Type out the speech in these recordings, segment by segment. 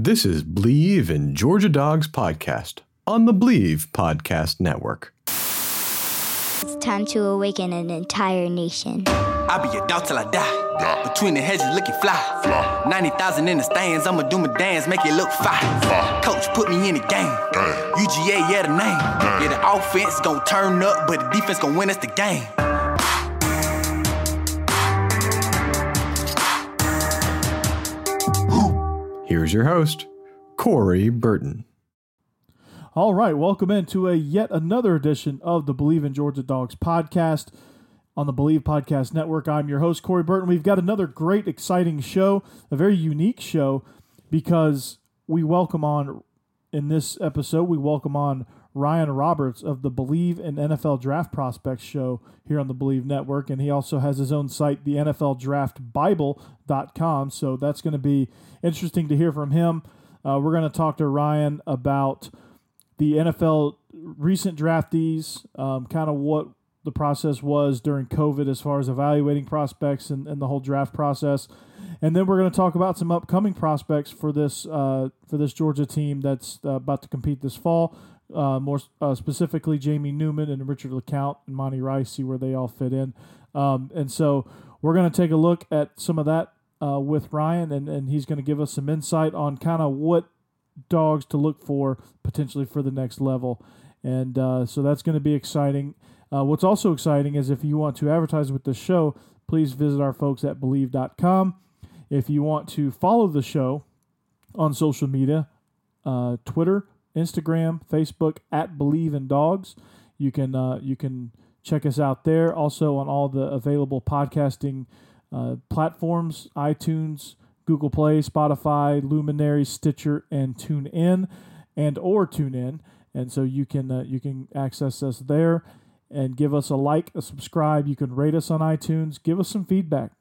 This is Bleav in Georgia Dogs podcast on the Bleav Podcast Network. It's time to awaken an entire nation. I'll be your dog till I die. Between the hedges, looking fly. fly. 90,000 in the stands, I'ma do my dance, make it look fine. Fly. Coach put me in the game. Damn. UGA, yeah, the name. Damn. Yeah, the offense gon' turn up, but the defense gon' win us the game. Here's your host, Corey Burton. All right, welcome into a yet another edition of the Bleav in Georgia Dogs podcast on the Bleav Podcast Network. I'm your host, Corey Burton. We've got another great, exciting show, a very unique show, because we welcome on, in this episode, we welcome on Ryan Roberts of the Bleav in NFL Draft Prospects show here on the Bleav Network. And he also has his own site, the NFL Draft Bible.com. So that's going to be interesting to hear from him. Uh, we're going to talk to Ryan about the NFL recent draftees, um, kind of what the process was during COVID as far as evaluating prospects and, and the whole draft process. And then we're going to talk about some upcoming prospects for this uh, for this Georgia team that's uh, about to compete this fall. Uh, more uh, specifically, Jamie Newman and Richard LeCounte and Monty Rice, see where they all fit in. Um, and so we're going to take a look at some of that uh, with Ryan, and, and he's going to give us some insight on kind of what dogs to look for potentially for the next level. And uh, so that's going to be exciting. Uh, what's also exciting is if you want to advertise with the show, please visit our folks at bleav.com. If you want to follow the show on social media, uh, Twitter, Instagram, Facebook at Bleav in Dogs. You can uh, you can check us out there. Also on all the available podcasting uh, platforms: iTunes, Google Play, Spotify, Luminary, Stitcher, and TuneIn, and or TuneIn. And so you can uh, you can access us there and give us a like, a subscribe. You can rate us on iTunes. Give us some feedback.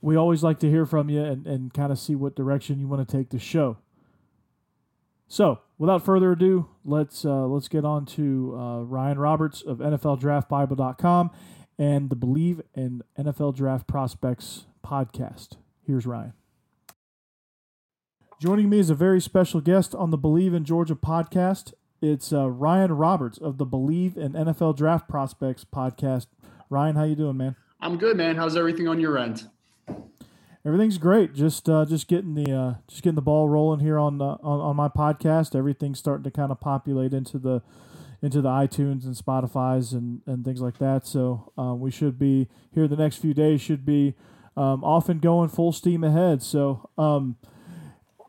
We always like to hear from you and, and kind of see what direction you want to take the show. So, without further ado, let's uh, let's get on to uh, Ryan Roberts of NFLDraftBible.com and the Bleav in NFL Draft Prospects podcast. Here's Ryan. Joining me is a very special guest on the Bleav in Georgia podcast. It's uh, Ryan Roberts of the Bleav in NFL Draft Prospects podcast. Ryan, how you doing, man? I'm good, man. How's everything on your end? Everything's great. Just uh, just getting the uh, just getting the ball rolling here on, on on my podcast. Everything's starting to kind of populate into the into the iTunes and Spotify's and, and things like that. So um, we should be here the next few days. Should be um, off and going full steam ahead. So um,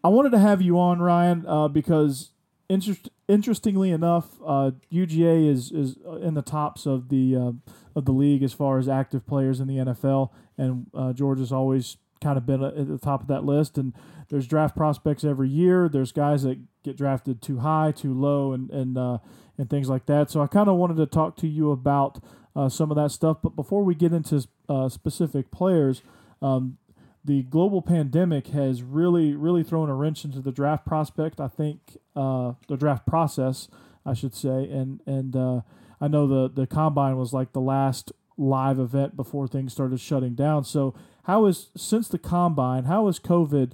I wanted to have you on Ryan uh, because interest, interestingly enough, uh, UGA is is in the tops of the uh, of the league as far as active players in the NFL, and uh, Georgia's always kind of been at the top of that list. And there's draft prospects every year. There's guys that get drafted too high, too low, and and uh, and things like that. So I kind of wanted to talk to you about uh, some of that stuff. But before we get into uh, specific players, um, the global pandemic has really really thrown a wrench into the draft prospect. I think uh, the draft process, I should say, and and uh, I know the the combine was like the last live event before things started shutting down. So how is since the combine? How has COVID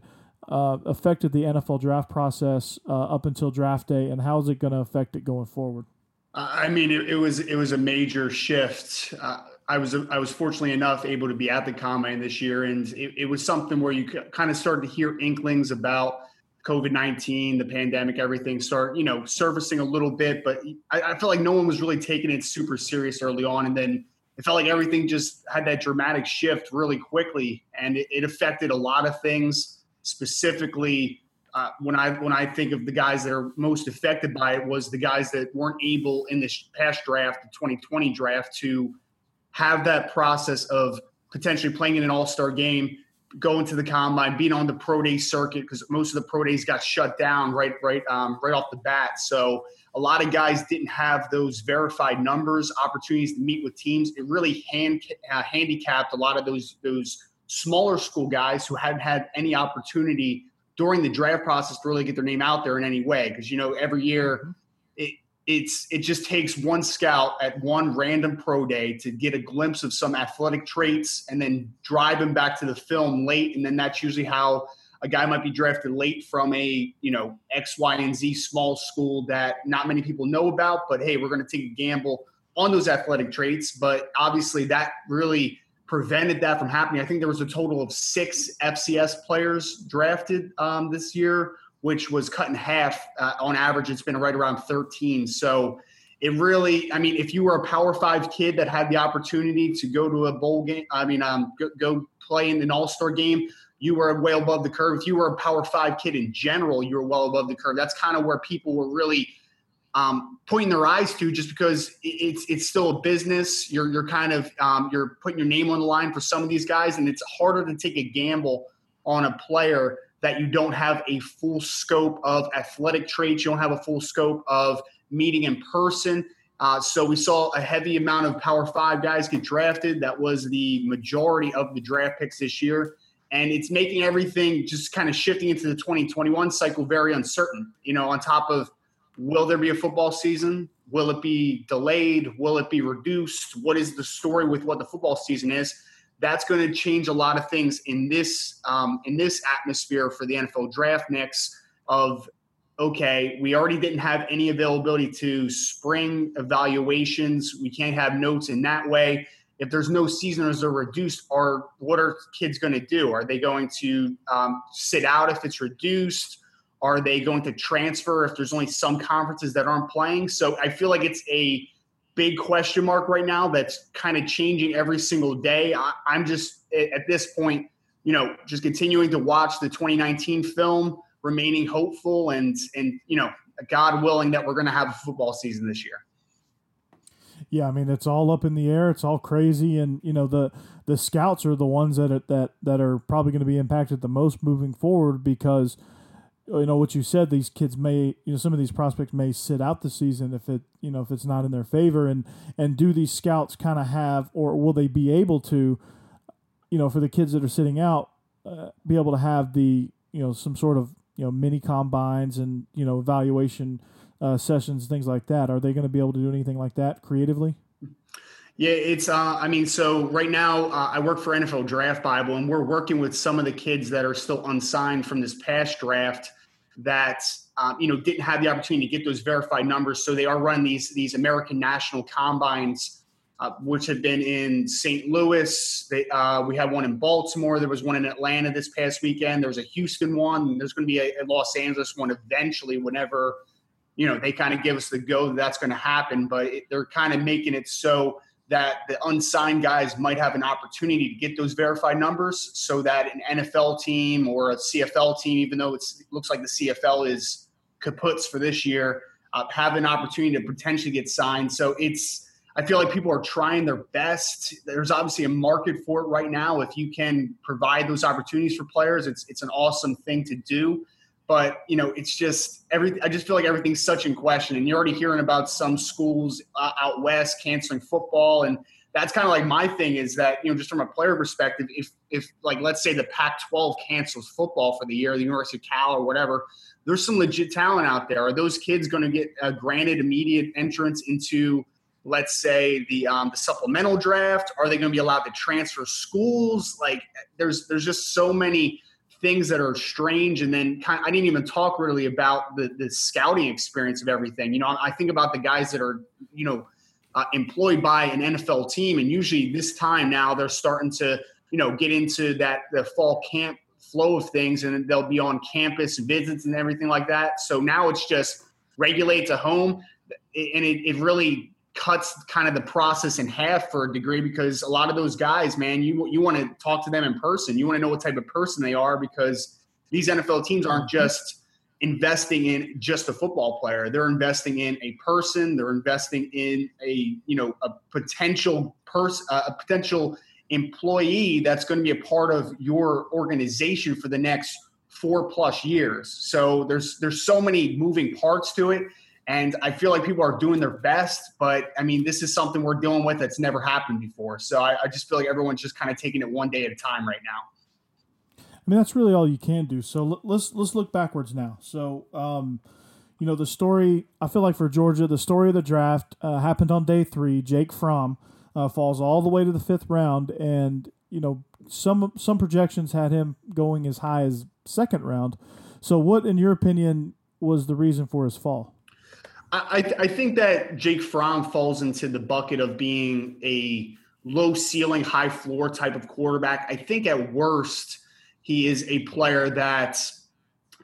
uh, affected the NFL draft process uh, up until draft day, and how is it going to affect it going forward? I mean, it, it, was it was a major shift. Uh, I was I was fortunately enough able to be at the combine this year, and it, it was something where you kind of started to hear inklings about COVID nineteen, the pandemic, everything start you know surfacing a little bit. But I, I feel like no one was really taking it super serious early on, and then it felt like everything just had that dramatic shift really quickly, and it, it affected a lot of things. Specifically, uh, when I when I think of the guys that are most affected by it, was the guys that weren't able in this past draft, the 2020 draft, to have that process of potentially playing in an All Star game, going to the combine, being on the pro day circuit because most of the pro days got shut down right right um, right off the bat. So a lot of guys didn't have those verified numbers, opportunities to meet with teams. It really hand, uh, handicapped a lot of those those smaller school guys who hadn't had any opportunity during the draft process to really get their name out there in any way. Because you know every year mm-hmm. It's it just takes one scout at one random pro day to get a glimpse of some athletic traits and then drive him back to the film late, and then that's usually how a guy might be drafted late from a you know X, Y, and Z small school that not many people know about. But hey, we're going to take a gamble on those athletic traits. But obviously, that really prevented that from happening. I think there was a total of six FCS players drafted um, this year, which was cut in half. Uh, on average, it's been right around 13. So it really, I mean, if you were a Power Five kid that had the opportunity to go to a bowl game, I mean, um, go, go play in an All Star game you were way above the curve. If you were a power five kid in general, you were well above the curve. That's kind of where people were really um, pointing their eyes to, just because it's it's still a business. You're you're kind of um, you're putting your name on the line for some of these guys, and it's harder to take a gamble on a player that you don't have a full scope of athletic traits. You don't have a full scope of meeting in person. Uh, so we saw a heavy amount of Power Five guys get drafted. That was the majority of the draft picks this year and it's making everything just kind of shifting into the 2021 cycle very uncertain. You know, on top of will there be a football season? Will it be delayed? Will it be reduced? What is the story with what the football season is? That's going to change a lot of things in this um, in this atmosphere for the NFL draft mix of okay, we already didn't have any availability to spring evaluations. We can't have notes in that way if there's no seasoners or reduced, are what are kids going to do? Are they going to um, sit out if it's reduced? Are they going to transfer if there's only some conferences that aren't playing? So I feel like it's a big question mark right now that's kind of changing every single day. I, I'm just at this point, you know, just continuing to watch the 2019 film, remaining hopeful, and and you know, God willing that we're going to have a football season this year yeah, I mean it's all up in the air. It's all crazy, and you know the the scouts are the ones that are, that that are probably going to be impacted the most moving forward because you know what you said. These kids may you know some of these prospects may sit out the season if it you know if it's not in their favor, and and do these scouts kind of have or will they be able to you know for the kids that are sitting out uh, be able to have the you know some sort of you know mini combines and you know evaluation uh, sessions, things like that. Are they going to be able to do anything like that creatively? Yeah, it's. Uh, I mean, so right now uh, I work for NFL Draft Bible, and we're working with some of the kids that are still unsigned from this past draft that um, you know didn't have the opportunity to get those verified numbers. So they are running these these American National Combines, uh, which have been in St. Louis. They, uh, we had one in Baltimore. There was one in Atlanta this past weekend. There was a Houston one. There's going to be a, a Los Angeles one eventually, whenever you know, they kind of give us the go that that's going to happen, but it, they're kind of making it so that the unsigned guys might have an opportunity to get those verified numbers so that an NFL team or a CFL team, even though it looks like the CFL is kaputs for this year, uh, have an opportunity to potentially get signed. So it's, I feel like people are trying their best. There's obviously a market for it right now. If you can provide those opportunities for players, it's it's an awesome thing to do. But you know, it's just every. I just feel like everything's such in question, and you're already hearing about some schools uh, out west canceling football, and that's kind of like my thing is that you know, just from a player perspective, if if like let's say the Pac-12 cancels football for the year, the University of Cal or whatever, there's some legit talent out there. Are those kids going to get a granted immediate entrance into let's say the um, the supplemental draft? Are they going to be allowed to transfer schools? Like there's there's just so many things that are strange and then kind of, I didn't even talk really about the the scouting experience of everything. You know, I think about the guys that are, you know, uh, employed by an NFL team and usually this time now they're starting to, you know, get into that the fall camp flow of things, and they'll be on campus visits and everything like that. So now it's just regulate to home, and it, it really cuts kind of the process in half for a degree because a lot of those guys, man, you you want to talk to them in person. You want to know what type of person they are because these NFL teams aren't mm-hmm. just investing in just a football player. They're investing in a person. They're investing in a you know a potential person, a potential employee that's going to be a part of your organization for the next four plus years. So there's there's so many moving parts to it. And I feel like people are doing their best, but I mean, this is something we're dealing with that's never happened before. So I, I just feel like everyone's just kind of taking it one day at a time right now. I mean, that's really all you can do. So let's let's look backwards now. So, um, you know, the story. I feel like for Georgia, the story of the draft uh, happened on day three. Jake Fromm uh, falls all the way to the fifth round, and you know, some some projections had him going as high as second round. So, what, in your opinion, was the reason for his fall? I, I think that Jake Fromm falls into the bucket of being a low ceiling, high floor type of quarterback. I think at worst he is a player that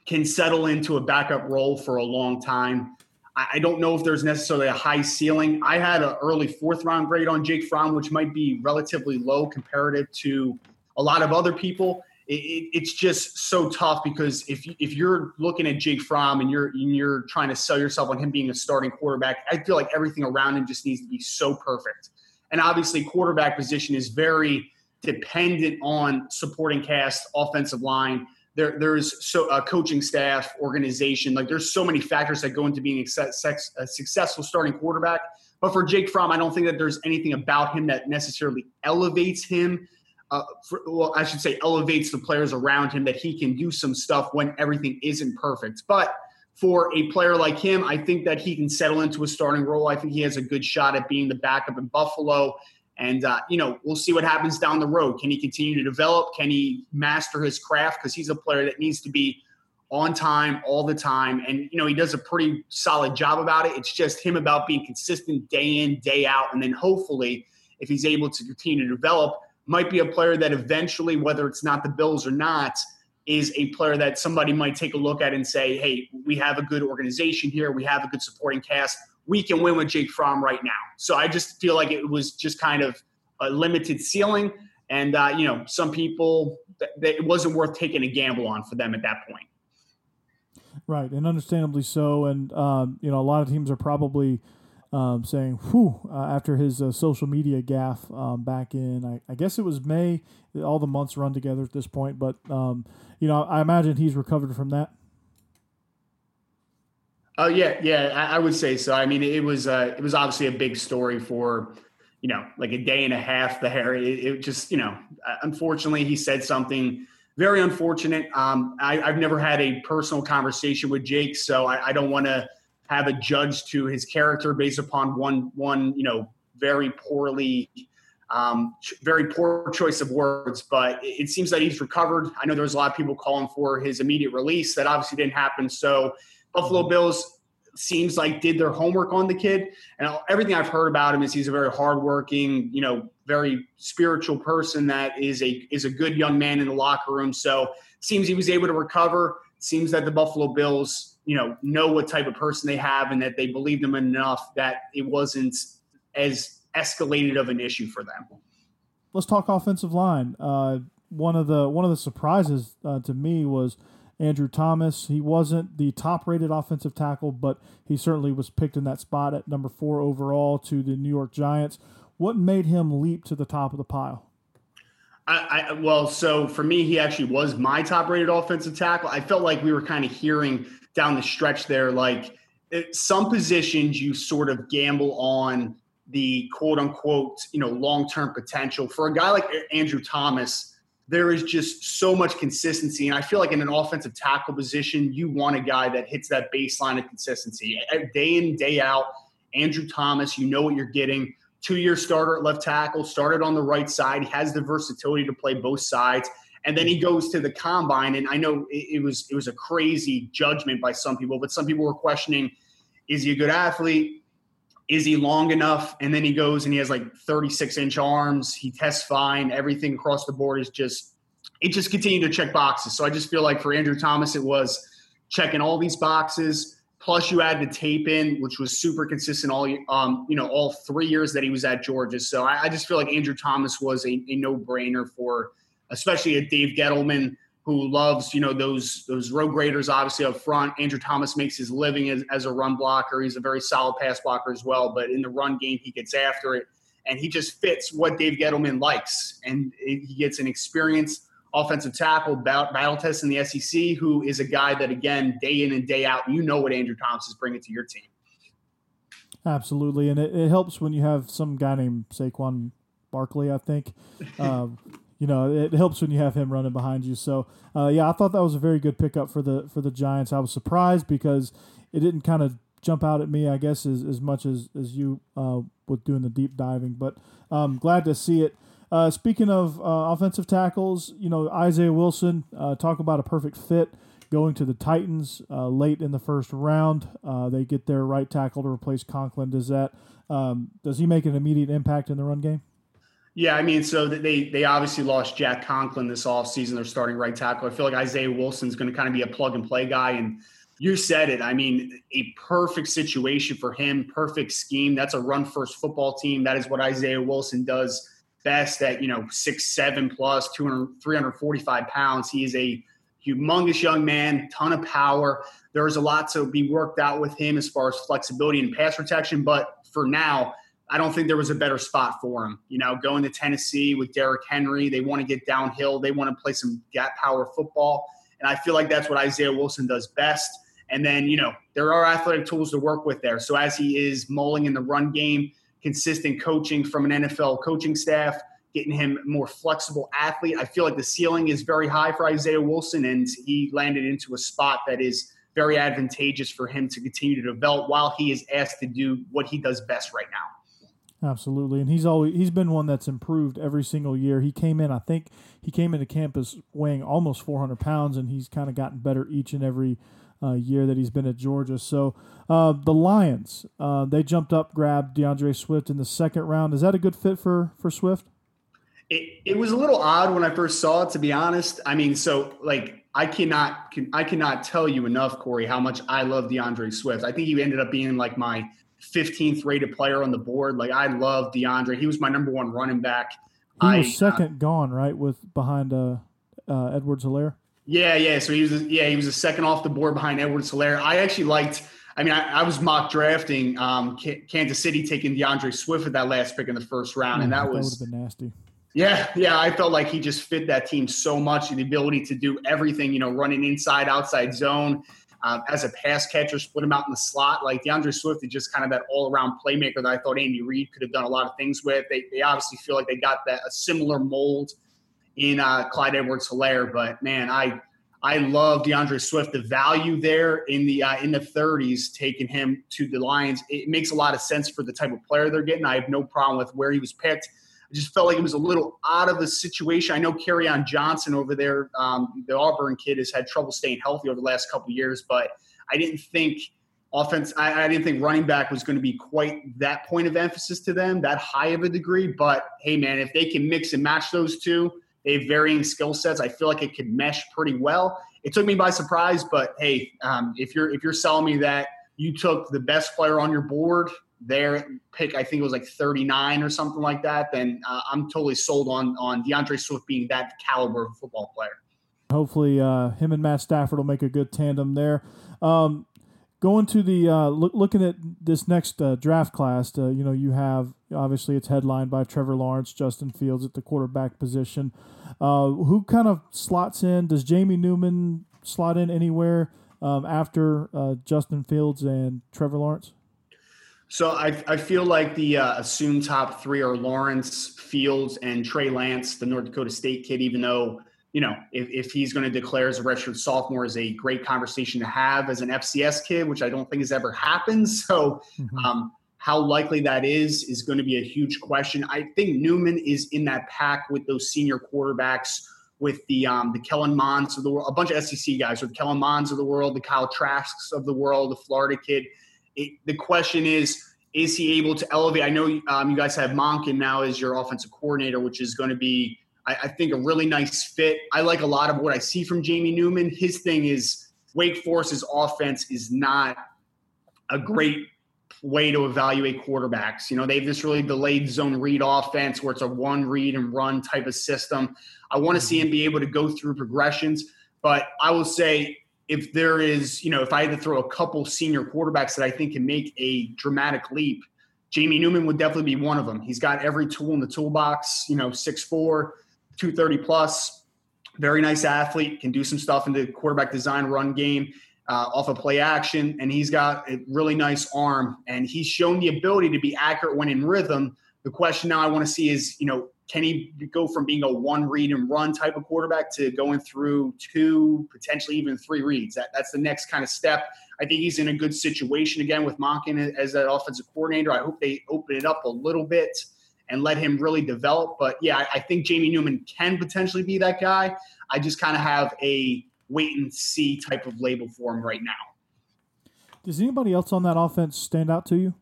can settle into a backup role for a long time. I don't know if there's necessarily a high ceiling. I had an early fourth round grade on Jake Fromm, which might be relatively low comparative to a lot of other people. It, it, it's just so tough because if if you're looking at Jake Fromm and you're and you're trying to sell yourself on him being a starting quarterback, I feel like everything around him just needs to be so perfect. And obviously, quarterback position is very dependent on supporting cast, offensive line. There, there's so a coaching staff, organization. Like there's so many factors that go into being a, successful starting quarterback. But for Jake Fromm, I don't think that there's anything about him that necessarily elevates him. Uh, for, well, I should say elevates the players around him that he can do some stuff when everything isn't perfect. But for a player like him, I think that he can settle into a starting role. I think he has a good shot at being the backup in Buffalo. And, uh, you know, we'll see what happens down the road. Can he continue to develop? Can he master his craft? Because he's a player that needs to be on time all the time. And, you know, he does a pretty solid job about it. It's just him about being consistent day in, day out. And then hopefully, if he's able to continue to develop, might be a player that eventually, whether it's not the Bills or not, is a player that somebody might take a look at and say, hey, we have a good organization here. We have a good supporting cast we can win with Jake Fromm right now. So I just feel like it was just kind of a limited ceiling. And, uh, you know, some people, it wasn't worth taking a gamble on for them at that point. Right. And understandably so. And, um, you know, a lot of teams are probably um, saying, whew, uh, after his uh, social media gaffe um, back in, I, I, guess it was May, all the months run together at this point. But, um, you know, I imagine he's recovered from that. Oh yeah, yeah, I, I, would say so. I mean, it was uh, it was obviously a big story for you know like a day and a half there. It, it just you know, uh, unfortunately, he said something very unfortunate. Um, I, have never had a personal conversation with Jake, so I, I don't want to have a judge to his character based upon one one you know very poorly. Um, very poor choice of words, but it, seems that he's recovered. I know there was a lot of people calling for his immediate release. That obviously didn't happen. So Buffalo Bills seems like did their homework on the kid. And everything I've heard about him is he's a very hardworking, you know, very spiritual person that is a is a good young man in the locker room. So seems he was able to recover. Seems that the Buffalo Bills, you know, know what type of person they have and that they believed them enough that it wasn't as escalated of an issue for them. Let's talk offensive line. Uh, one of the one of the surprises uh, to me was Andrew Thomas. He wasn't the top rated offensive tackle, but he certainly was picked in that spot at number four overall to the New York Giants. What made him leap to the top of the pile? I, I, well, so for me, he actually was my top rated offensive tackle. I felt like we were kind of hearing down the stretch there, like it, some positions you sort of gamble on the quote unquote, you know, long term potential. For a guy like Andrew Thomas, there is just so much consistency. And I feel like in an offensive tackle position, you want a guy that hits that baseline of consistency day in, day out. Andrew Thomas, you know what you're getting. Two year starter at left tackle, started on the right side. He has the versatility to play both sides. And then he goes to the combine. And I know it, it was it was a crazy judgment by some people, but some people were questioning is he a good athlete? is he long enough? And then he goes and he has like 36 inch arms. He tests fine. Everything across the board is just it just continued to check boxes. So I just feel like for Andrew Thomas, it was checking all these boxes. Plus, you add the tape in, which was super consistent all um, you know all three years that he was at Georgia. So I, I just feel like Andrew Thomas was a, a no brainer for, especially a Dave Gettleman who loves you know those those road graders obviously up front. Andrew Thomas makes his living as, as a run blocker. He's a very solid pass blocker as well, but in the run game he gets after it, and he just fits what Dave Gettleman likes, and he gets an experience offensive tackle, battle test in the SEC, who is a guy that, again, day in and day out, you know what Andrew Thomas is bringing to your team. Absolutely. And it, it helps when you have some guy named Saquon Barkley, I think. Um, you know, it helps when you have him running behind you. So, uh, yeah, I thought that was a very good pickup for the for the Giants. I was surprised because it didn't kind of jump out at me, I guess, as, as much as, as you uh, with doing the deep diving. But um, glad to see it. Uh, speaking of uh, offensive tackles, you know Isaiah Wilson. Uh, talk about a perfect fit going to the Titans uh, late in the first round. They get their right tackle to replace Conklin. Does that um, does he make an immediate impact in the run game? Yeah, I mean, so they they obviously lost Jack Conklin this offseason. They're starting right tackle. I feel like Isaiah Wilson's going to kind of be a plug and play guy. And you said it. I mean, a perfect situation for him, perfect scheme. That's a run first football team. That is what Isaiah Wilson does best at, you know, six, seven plus, 200, 345 pounds. He is a humongous young man, ton of power. There's a lot to be worked out with him as far as flexibility and pass protection. But for now, I don't think there was a better spot for him. You know, going to Tennessee with Derrick Henry, they want to get downhill, they want to play some gap power football. And I feel like that's what Isaiah Wilson does best. And then, you know, there are athletic tools to work with there. So as he is mulling in the run game, consistent coaching from an NFL coaching staff, getting him more flexible athlete. I feel like the ceiling is very high for Isaiah Wilson, and he landed into a spot that is very advantageous for him to continue to develop while he is asked to do what he does best right now. Absolutely, and he's always he's been one that's improved every single year. He came in, I think he came into campus weighing almost 400 pounds, and he's kind of gotten better each and every uh, year that he's been at Georgia. So uh, the Lions, uh, they jumped up, grabbed D'Andre Swift in the second round. Is that a good fit for for Swift? It, it was a little odd when I first saw it, to be honest. I mean, so like I cannot can, I cannot tell you enough, Corey, how much I love D'Andre Swift. I think he ended up being like my 15th rated player on the board. Like I love D'Andre. He was my number one running back. He I, was uh, second uh, gone, right, with behind uh, uh, Edwards-Helaire. Yeah, yeah. So he was, yeah, he was a second off the board behind Edwards-Helaire. I actually liked. I mean, I, I was mock drafting um, Kansas City taking D'Andre Swift at that last pick in the first round, and that, that was would have been nasty. Yeah, yeah, I felt like he just fit that team so much. The ability to do everything, you know, running inside, outside zone, um, as a pass catcher, split him out in the slot. Like D'Andre Swift is just kind of that all around playmaker that I thought Andy Reid could have done a lot of things with. They, they obviously feel like they got that a similar mold in uh, Clyde Edwards-Helaire, but man, I I love D'Andre Swift. The value there in the uh, in the 30s, taking him to the Lions, it makes a lot of sense for the type of player they're getting. I have no problem with where he was picked. I just felt like it was a little out of the situation. I know Kerryon Johnson over there, um, the Auburn kid, has had trouble staying healthy over the last couple years, but I didn't think offense. I, I, didn't think running back was going to be quite that point of emphasis to them, that high of a degree. But hey, man, if they can mix and match those two, they have varying skill sets. I feel like it could mesh pretty well. It took me by surprise, but hey, um, if you're if you're selling me that you took the best player on your board, their pick, I think it was like 39 or something like that, then uh, I'm totally sold on on D'Andre Swift being that caliber of football player. Hopefully, uh, him and Matt Stafford will make a good tandem there. Um, going to the uh, look, looking at this next uh, draft class, uh, you know, you have obviously it's headlined by Trevor Lawrence, Justin Fields at the quarterback position. Uh, who kind of slots in? Does Jamie Newman slot in anywhere um, after uh, Justin Fields and Trevor Lawrence? So I, I feel like the uh, assumed top three are Lawrence, Fields, and Trey Lance, the North Dakota State kid. Even though you know if, if he's going to declare as a redshirt sophomore, is a great conversation to have as an FCS kid, which I don't think has ever happened. So mm-hmm. um, how likely that is is going to be a huge question. I think Newman is in that pack with those senior quarterbacks, with the um, the Kellen Monds of the world, a bunch of SEC guys, with Kellen Monds of the world, the Kyle Trasks of the world, the Florida kid it, the question is, is he able to elevate? I know um, you guys have Monken now as your offensive coordinator, which is going to be, I, I think a really nice fit. I like a lot of what I see from Jamie Newman. His thing is Wake Forest's offense is not a great way to evaluate quarterbacks. You know, they have this really delayed zone read offense where it's a one read and run type of system. I want to see him be able to go through progressions, but I will say if there is, you know, if I had to throw a couple senior quarterbacks that I think can make a dramatic leap, Jamie Newman would definitely be one of them. He's got every tool in the toolbox, you know, 6'4, 230 plus, very nice athlete, can do some stuff in the quarterback design run game uh, off of play action, and he's got a really nice arm, and he's shown the ability to be accurate when in rhythm. The question now I want to see is, you know, can he go from being a one read and run type of quarterback to going through two, potentially even three reads? That, that's the next kind of step. I think he's in a good situation again with Monken as that offensive coordinator. I hope they open it up a little bit and let him really develop. But yeah, I, I think Jamie Newman can potentially be that guy. I just kind of have a wait and see type of label for him right now. Does anybody else on that offense stand out to you?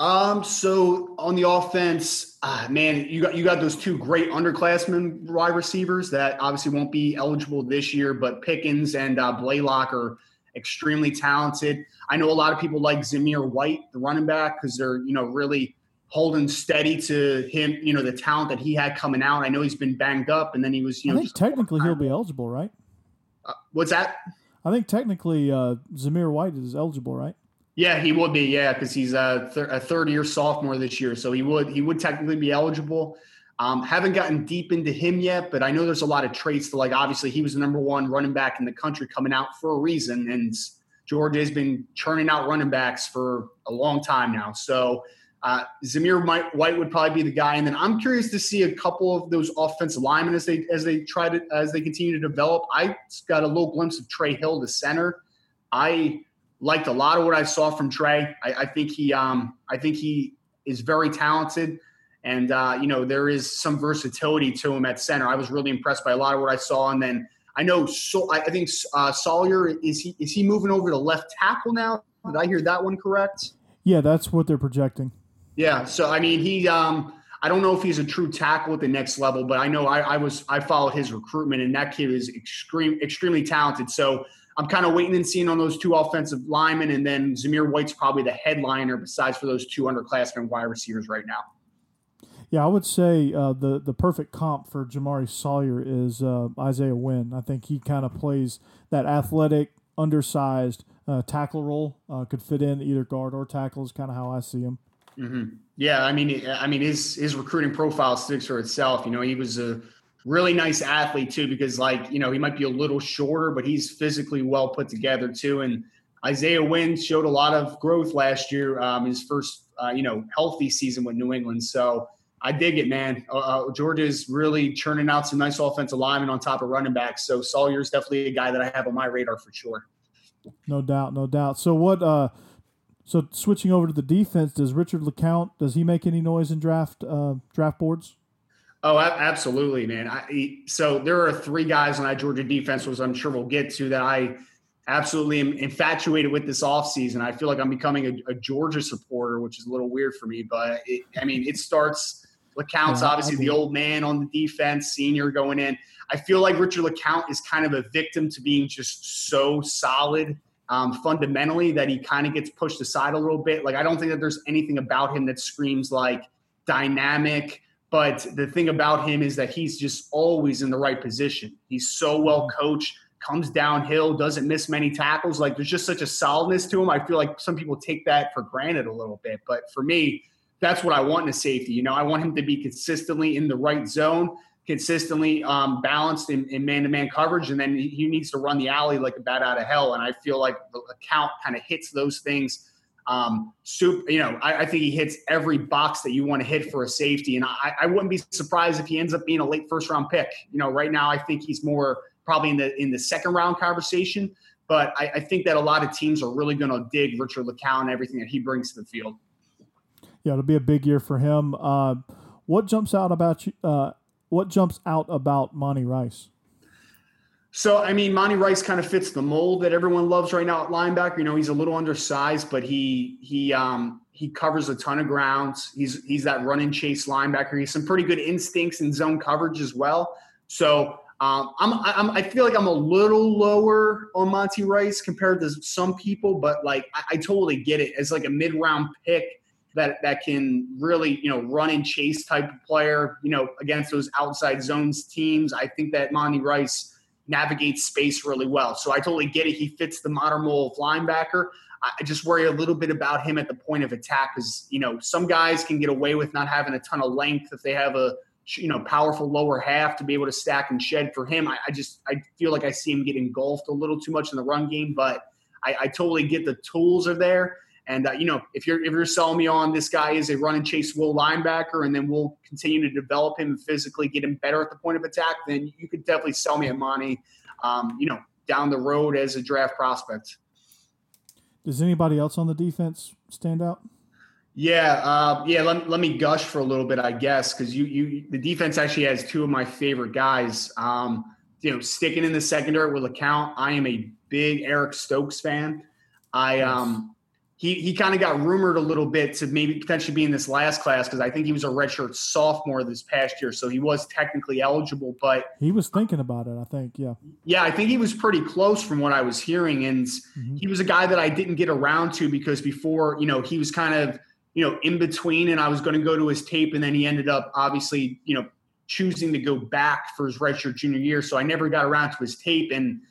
Um, so on the offense, uh, man, you got you got those two great underclassmen wide receivers that obviously won't be eligible this year, but Pickens and uh, Blaylock are extremely talented. I know a lot of people like Zamir White, the running back, because they're you know really holding steady to him. You know the talent that he had coming out. I know he's been banged up, and then he was you I know think technically he'll be eligible, right? Uh, what's that? I think technically uh, Zamir White is eligible, right? Yeah, he would be. Yeah, because he's a, th- a third year sophomore this year, so he would he would technically be eligible. Um, haven't gotten deep into him yet, but I know there's a lot of traits to like. Obviously, he was the number one running back in the country coming out for a reason, and Georgia has been churning out running backs for a long time now. So uh, Zamir White would probably be the guy, and then I'm curious to see a couple of those offensive linemen as they as they try to as they continue to develop. I got a little glimpse of Trey Hill, the center. I liked a lot of what I saw from Trey. I, I think he um, I think he is very talented, and uh, you know there is some versatility to him at center. I was really impressed by a lot of what I saw, and then I know so I think uh, Salyer is he is he moving over to left tackle now? Did I hear that one correct? Yeah, that's what they're projecting. Yeah. So I mean, he. Um, I don't know if he's a true tackle at the next level, but I know I, I was I followed his recruitment, and that kid is extreme, extremely talented. So I'm kind of waiting and seeing on those two offensive linemen, and then Zamir White's probably the headliner besides for those two underclassmen wide receivers right now. Yeah, I would say uh, the the perfect comp for Jamaree Salyer is uh, Isaiah Wynn. I think he kind of plays that athletic, undersized uh, tackle role. Uh, could fit in either guard or tackle is kind of how I see him. Mm-hmm. Yeah, I mean, I mean, his his recruiting profile speaks for itself. You know, he was a really nice athlete too, because like you know he might be a little shorter, but he's physically well put together too. And Isaiah Wynn showed a lot of growth last year, um, his first uh, you know healthy season with New England. So I dig it, man. Uh, uh, Georgia's really churning out some nice offensive linemen on top of running backs. So Salyer's definitely a guy that I have on my radar for sure. No doubt, no doubt. So what? uh so switching over to the defense, does Richard LeCounte does he make any noise in draft uh, draft boards? Oh, absolutely, man. I, so there are three guys on that Georgia defense, which I'm sure we'll get to, that I absolutely am infatuated with this offseason. I feel like I'm becoming a, a, Georgia supporter, which is a little weird for me. But it, I mean, it starts. LeCounte's yeah, obviously the old man on the defense, senior going in. I feel like Richard LeCounte is kind of a victim to being just so solid um, fundamentally that he kind of gets pushed aside a little bit. Like I don't think that there's anything about him that screams like dynamic. But the thing about him is that he's just always in the right position. He's so well coached, comes downhill, doesn't miss many tackles. Like there's just such a solidness to him. I feel like some people take that for granted a little bit. But for me, that's what I want in a safety. You know, I want him to be consistently in the right zone consistently um, balanced in, in, man-to-man coverage, and then he needs to run the alley like a bat out of hell. And I feel like the account kind of hits those things. Um, you know, I, I, think he hits every box that you want to hit for a safety, and I, I, wouldn't be surprised if he ends up being a late first-round pick. You know, right now I think he's more probably in the in the second round conversation. But I, I think that a lot of teams are really going to dig Richard LeCounte and everything that he brings to the field. Yeah, it'll be a big year for him. Uh, what jumps out about you? Uh, what jumps out about Monty Rice? So, I mean, Monty Rice kind of fits the mold that everyone loves right now at linebacker. You know, he's a little undersized, but he he um, he covers a ton of grounds. He's he's that run and chase linebacker. He's some pretty good instincts in zone coverage as well. So um, I'm, I'm, I feel like I'm a little lower on Monty Rice compared to some people, but like I, I totally get it as like a mid round pick that that can really you know run and chase type of player. You know against those outside zones teams. I think that Monty Rice navigates space really well. So I totally get it. He fits the modern mold of linebacker. I just worry a little bit about him at the point of attack because you know some guys can get away with not having a ton of length if they have a you know powerful lower half to be able to stack and shed. For him, I, I just I feel like I see him get engulfed a little too much in the run game, but I, I totally get the tools are there. And uh, you know, if you're if you're selling me on this guy is a run and chase will linebacker, and then we'll continue to develop him physically, get him better at the point of attack, then you could definitely sell me Monty. Um, you know, down the road as a draft prospect. Does anybody else on the defense stand out? Yeah, uh, yeah. Let, let me gush for a little bit, I guess, because you you the defense actually has two of my favorite guys. Um, you know, sticking in the secondary with LeCounte. I am a big Eric Stokes fan. I um, he he kind of got rumored a little bit to maybe potentially be in this last class because I think he was a redshirt sophomore this past year, so he was technically eligible. But he was thinking about it. I think, yeah, yeah, I think he was pretty close from what I was hearing, and mm-hmm. he was a guy that I didn't get around to because before, you know, he was kind of you know in between, and I was going to go to his tape, and then he ended up obviously, you know, choosing to go back for his redshirt junior year, so I never got around to his tape and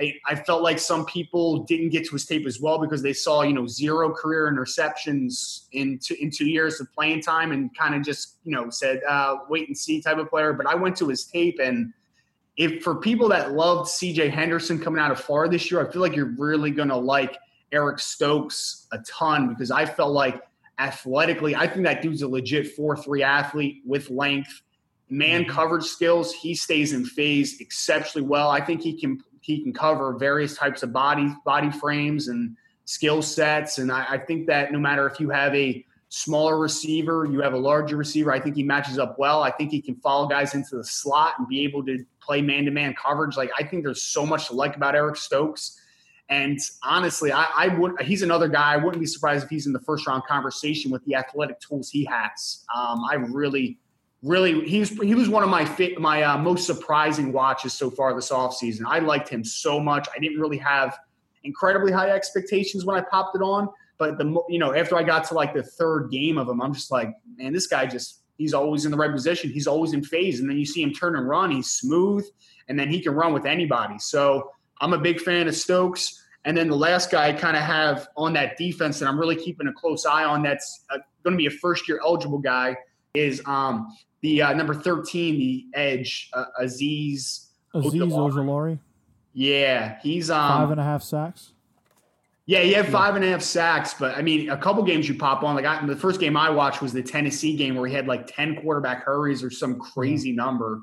I, I, felt like some people didn't get to his tape as well because they saw, you know, zero career interceptions in two, in two years of playing time and kind of just, you know, said, uh, wait and see type of player. But I went to his tape and if for people that loved CJ Henderson coming out of Florida this year, I feel like you're really going to like Eric Stokes a ton because I felt like athletically, I think that dude's a legit 4 3 athlete with length. Man mm-hmm. coverage skills, he stays in phase exceptionally well. I think he can he can cover various types of body body frames and skill sets. And I, I, think that no matter if you have a smaller receiver, you have a larger receiver, I think he matches up well. I think he can follow guys into the slot and be able to play man to man coverage. Like I think there's so much to like about Eric Stokes. And honestly, I, I would he's another guy. I wouldn't be surprised if he's in the first round conversation with the athletic tools he has. Um, I really really he's he was one of my my uh, most surprising watches so far this offseason. I liked him so much. I didn't really have incredibly high expectations when I popped it on, but the you know after I got to like the third game of him, I'm just like, man, this guy just he's always in the right position. He's always in phase, and then you see him turn and run. He's smooth, and then he can run with anybody. So I'm a big fan of Stokes. And then the last guy I kind of have on that defense that I'm really keeping a close eye on that's uh, going to be a first year eligible guy is um, the uh, number 13, the edge, uh. Azeez Ojulari. Yeah, he's um, five and a half sacks. Yeah, he had five and a half sacks, but I mean, a couple games you pop on. Like I, the first game I watched was the Tennessee game where he had like ten quarterback hurries or some crazy number.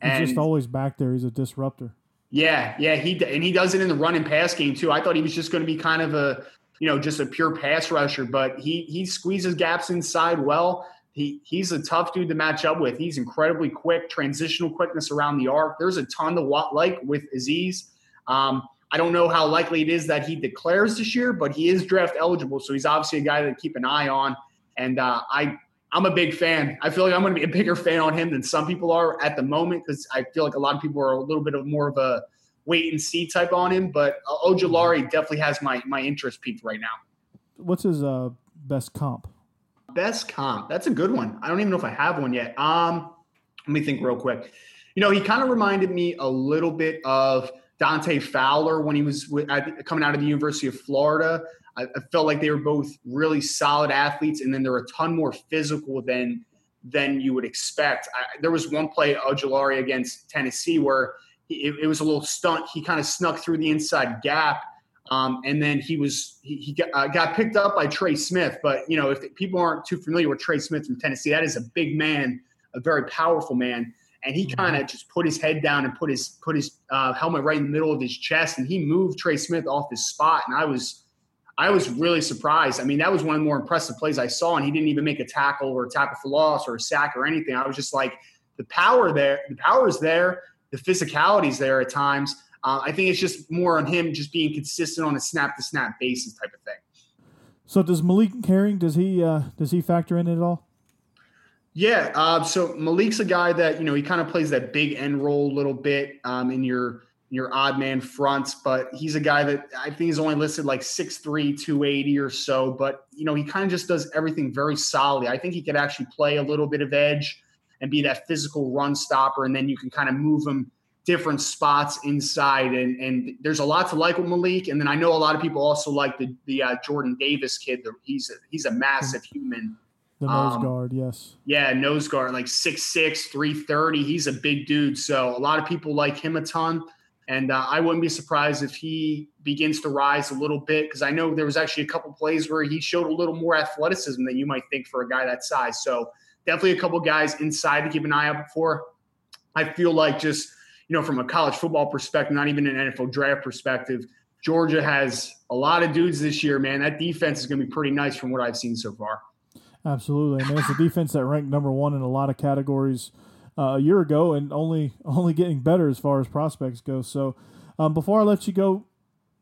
He's and, just always back there. He's a disruptor. Yeah, yeah, he and he does it in the run and pass game too. I thought he was just going to be kind of a, you know, just a pure pass rusher, but he he squeezes gaps inside well. He he's a tough dude to match up with. He's incredibly quick, transitional quickness around the arc. There's a ton to what like with Azeez. Um, I don't know how likely it is that he declares this year, but he is draft eligible, so he's obviously a guy to keep an eye on. And uh, I I'm a big fan. I feel like I'm going to be a bigger fan on him than some people are at the moment because I feel like a lot of people are a little bit of more of a wait and see type on him. But uh, Ojulari definitely has my my interest peaked right now. What's his uh, best comp? Best comp. That's a good one. I don't even know if I have one yet. Um, let me think real quick. You know, he kind of reminded me a little bit of Dante Fowler when he was with, coming out of the University of Florida. I, I, felt like they were both really solid athletes, and then they're a ton more physical than than you would expect. I, there was one play Ojulari against Tennessee where he, it, it was a little stunt. He kind of snuck through the inside gap um, and then he was he, he got, uh, got, picked up by Trey Smith. But you know, if people aren't too familiar with Trey Smith from Tennessee, that is a big man, a very powerful man. And he kind of just put his head down and put his put his uh, helmet right in the middle of his chest, and he moved Trey Smith off his spot. And I was I was really surprised. I mean, that was one of the more impressive plays I saw, and he didn't even make a tackle or a tackle for loss or a sack or anything. I was just like, the power there, the power is there, the physicality is there at times. Uh, I think it's just more on him just being consistent on a snap to snap basis type of thing. So does Malik Herring does he uh, does he factor in at all? Yeah, uh, so Malik's a guy that you know he kind of plays that big end role a little bit um, in your your odd man fronts, but he's a guy that I think he's only listed like 6'3, 280 or so. But you know, he kind of just does everything very solidly. I think he could actually play a little bit of edge and be that physical run stopper, and then you can kind of move him different spots inside. And and there's a lot to like with Malik. And then I know a lot of people also like the the uh, Jordan Davis kid. He's a, he's a massive human. The nose um, guard, yes. Yeah, nose guard, like 6'6, 330. He's a big dude. So a lot of people like him a ton. And uh, I wouldn't be surprised if he begins to rise a little bit because I know there was actually a couple plays where he showed a little more athleticism than you might think for a guy that size. So definitely a couple guys inside to keep an eye out for. I feel like just you know, from a college football perspective, not even an NFL draft perspective, Georgia has a lot of dudes this year, man. That defense is going to be pretty nice from what I've seen so far. Absolutely. Mean, it's a defense that ranked number one in a lot of categories uh, a year ago and only only getting better as far as prospects go. So, um, before I let you go,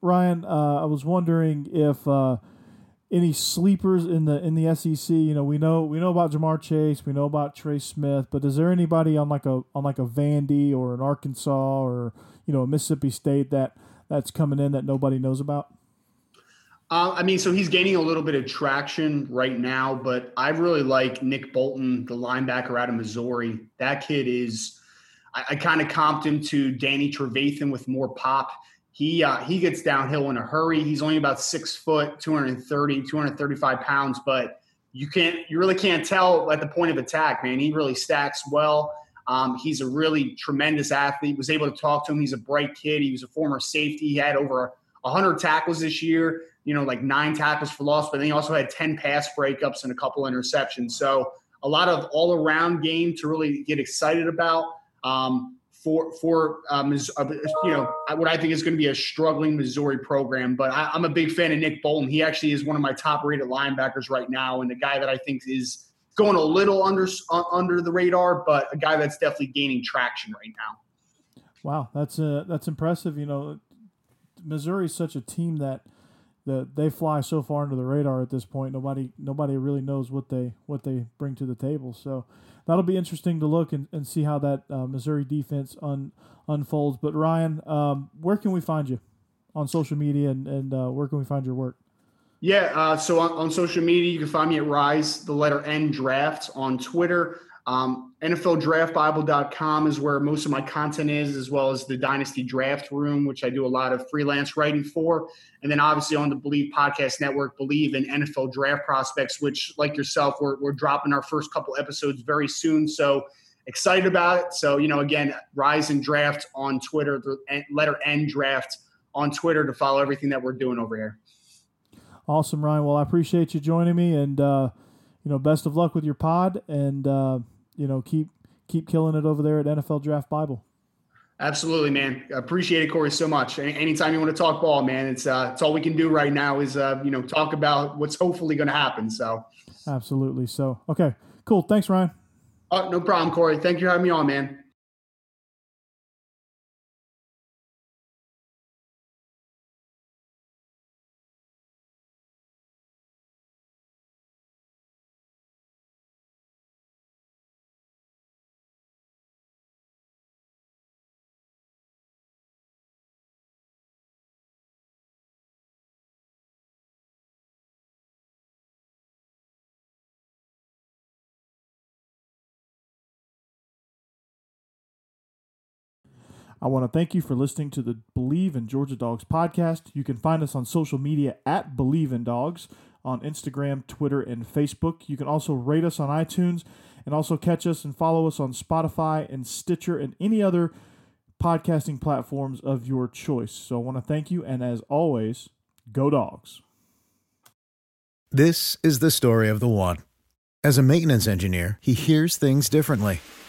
Ryan, uh, I was wondering if uh, any sleepers in the in the SEC. You know, we know we know about Ja'Marr Chase, we know about Trey Smith, but is there anybody on like a on like a Vandy or an Arkansas or you know a Mississippi State that that's coming in that nobody knows about? Uh, I mean, so he's gaining a little bit of traction right now, but I really like Nick Bolton, the linebacker out of Missouri. That kid is, I, I kind of comped him to Danny Trevathan with more pop he uh, he gets downhill in a hurry. He's only about six foot, 230, 235 pounds, but you can't you really can't tell at the point of attack, man. He really stacks well. Um, he's a really tremendous athlete. Was able to talk to him. He's a bright kid. He was a former safety. He had over 100 tackles this year. You know, like nine tackles for loss, but then he also had 10 pass breakups and a couple interceptions. So a lot of all around game to really get excited about. Um, for for um, you know what I think is going to be a struggling Missouri program. But I, am a big fan of Nick Bolton. He actually is one of my top rated linebackers right now, and the guy that I think is going a little under uh, under the radar, but a guy that's definitely gaining traction right now. Wow, that's uh, that's impressive. You know, Missouri is such a team that that they fly so far under the radar at this point. Nobody nobody really knows what they what they bring to the table. So that'll be interesting to look and, and see how that uh, Missouri defense un, unfolds. But Ryan, um, where can we find you on social media and, and uh, where can we find your work? Yeah, uh, so on, on, social media, you can find me at Rise, the letter N Draft on Twitter. Um, NFLDraftBible.com is where most of my content is, as well as the Dynasty Draft Room, which I do a lot of freelance writing for. And then obviously on the Bleav Podcast Network, Bleav in NFL Draft Prospects, which, like yourself, we're, we're dropping our first couple episodes very soon. So excited about it. So, you know, again, Rise and Draft on Twitter, the letter N Draft on Twitter to follow everything that we're doing over here. Awesome, Ryan. Well, I appreciate you joining me and, uh, you know, best of luck with your pod and, uh, you know, keep keep killing it over there at NFL Draft Bible. Absolutely, man. Appreciate it, Corey, so much. Anytime you want to talk ball, man, it's uh, it's all we can do right now is uh, you know talk about what's hopefully going to happen. So, absolutely. So, okay, cool. Thanks, Ryan. Oh, no problem, Corey. Thank you for having me on, man. I want to thank you for listening to the Bleav in Georgia Dogs podcast. You can find us on social media at Bleav in Dogs on Instagram, Twitter, and Facebook. You can also rate us on iTunes and also catch us and follow us on Spotify and Stitcher and any other podcasting platforms of your choice. So I want to thank you, and as always, go dogs. This is the story of the one. As a maintenance engineer, he hears things differently